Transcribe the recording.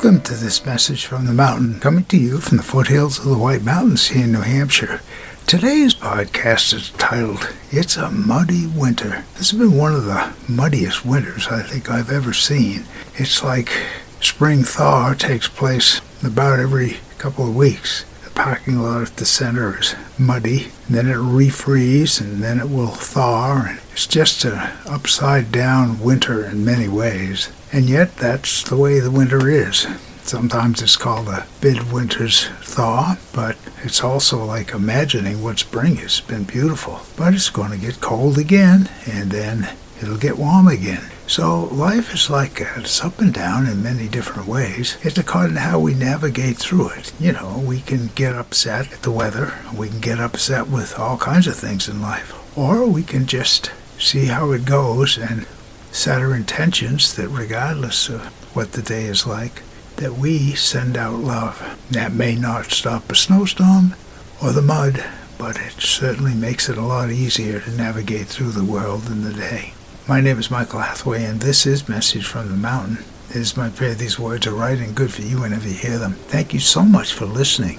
this message from the mountain, coming to you from the foothills of the White Mountains here in New Hampshire. Today's podcast is titled It's a Muddy Winter. This has been one of the muddiest winters I think I've ever seen. It's like spring thaw takes place about every couple of weeks. Parking lot at the center is muddy, and then it refreezes, and then it will thaw. And it's just an upside down winter in many ways. And yet, that's the way the winter is. Sometimes it's called a midwinter's thaw, but it's also like imagining what spring. It's been beautiful. But it's going to get cold again, and then it'll get warm again. So life is like that. It's up and down in many different ways. It's according to how we navigate through it. You know, we can get upset at the weather. We can get upset with all kinds of things in life. Or we can just see how it goes and set our intentions that regardless of what the day is like, that we send out love. That may not stop a snowstorm or the mud, but it certainly makes it a lot easier to navigate through the world in the day. My name is Michael Hathaway, and this is Message from the Mountain. It is my prayer these words are right and good for you whenever you hear them. Thank you so much for listening.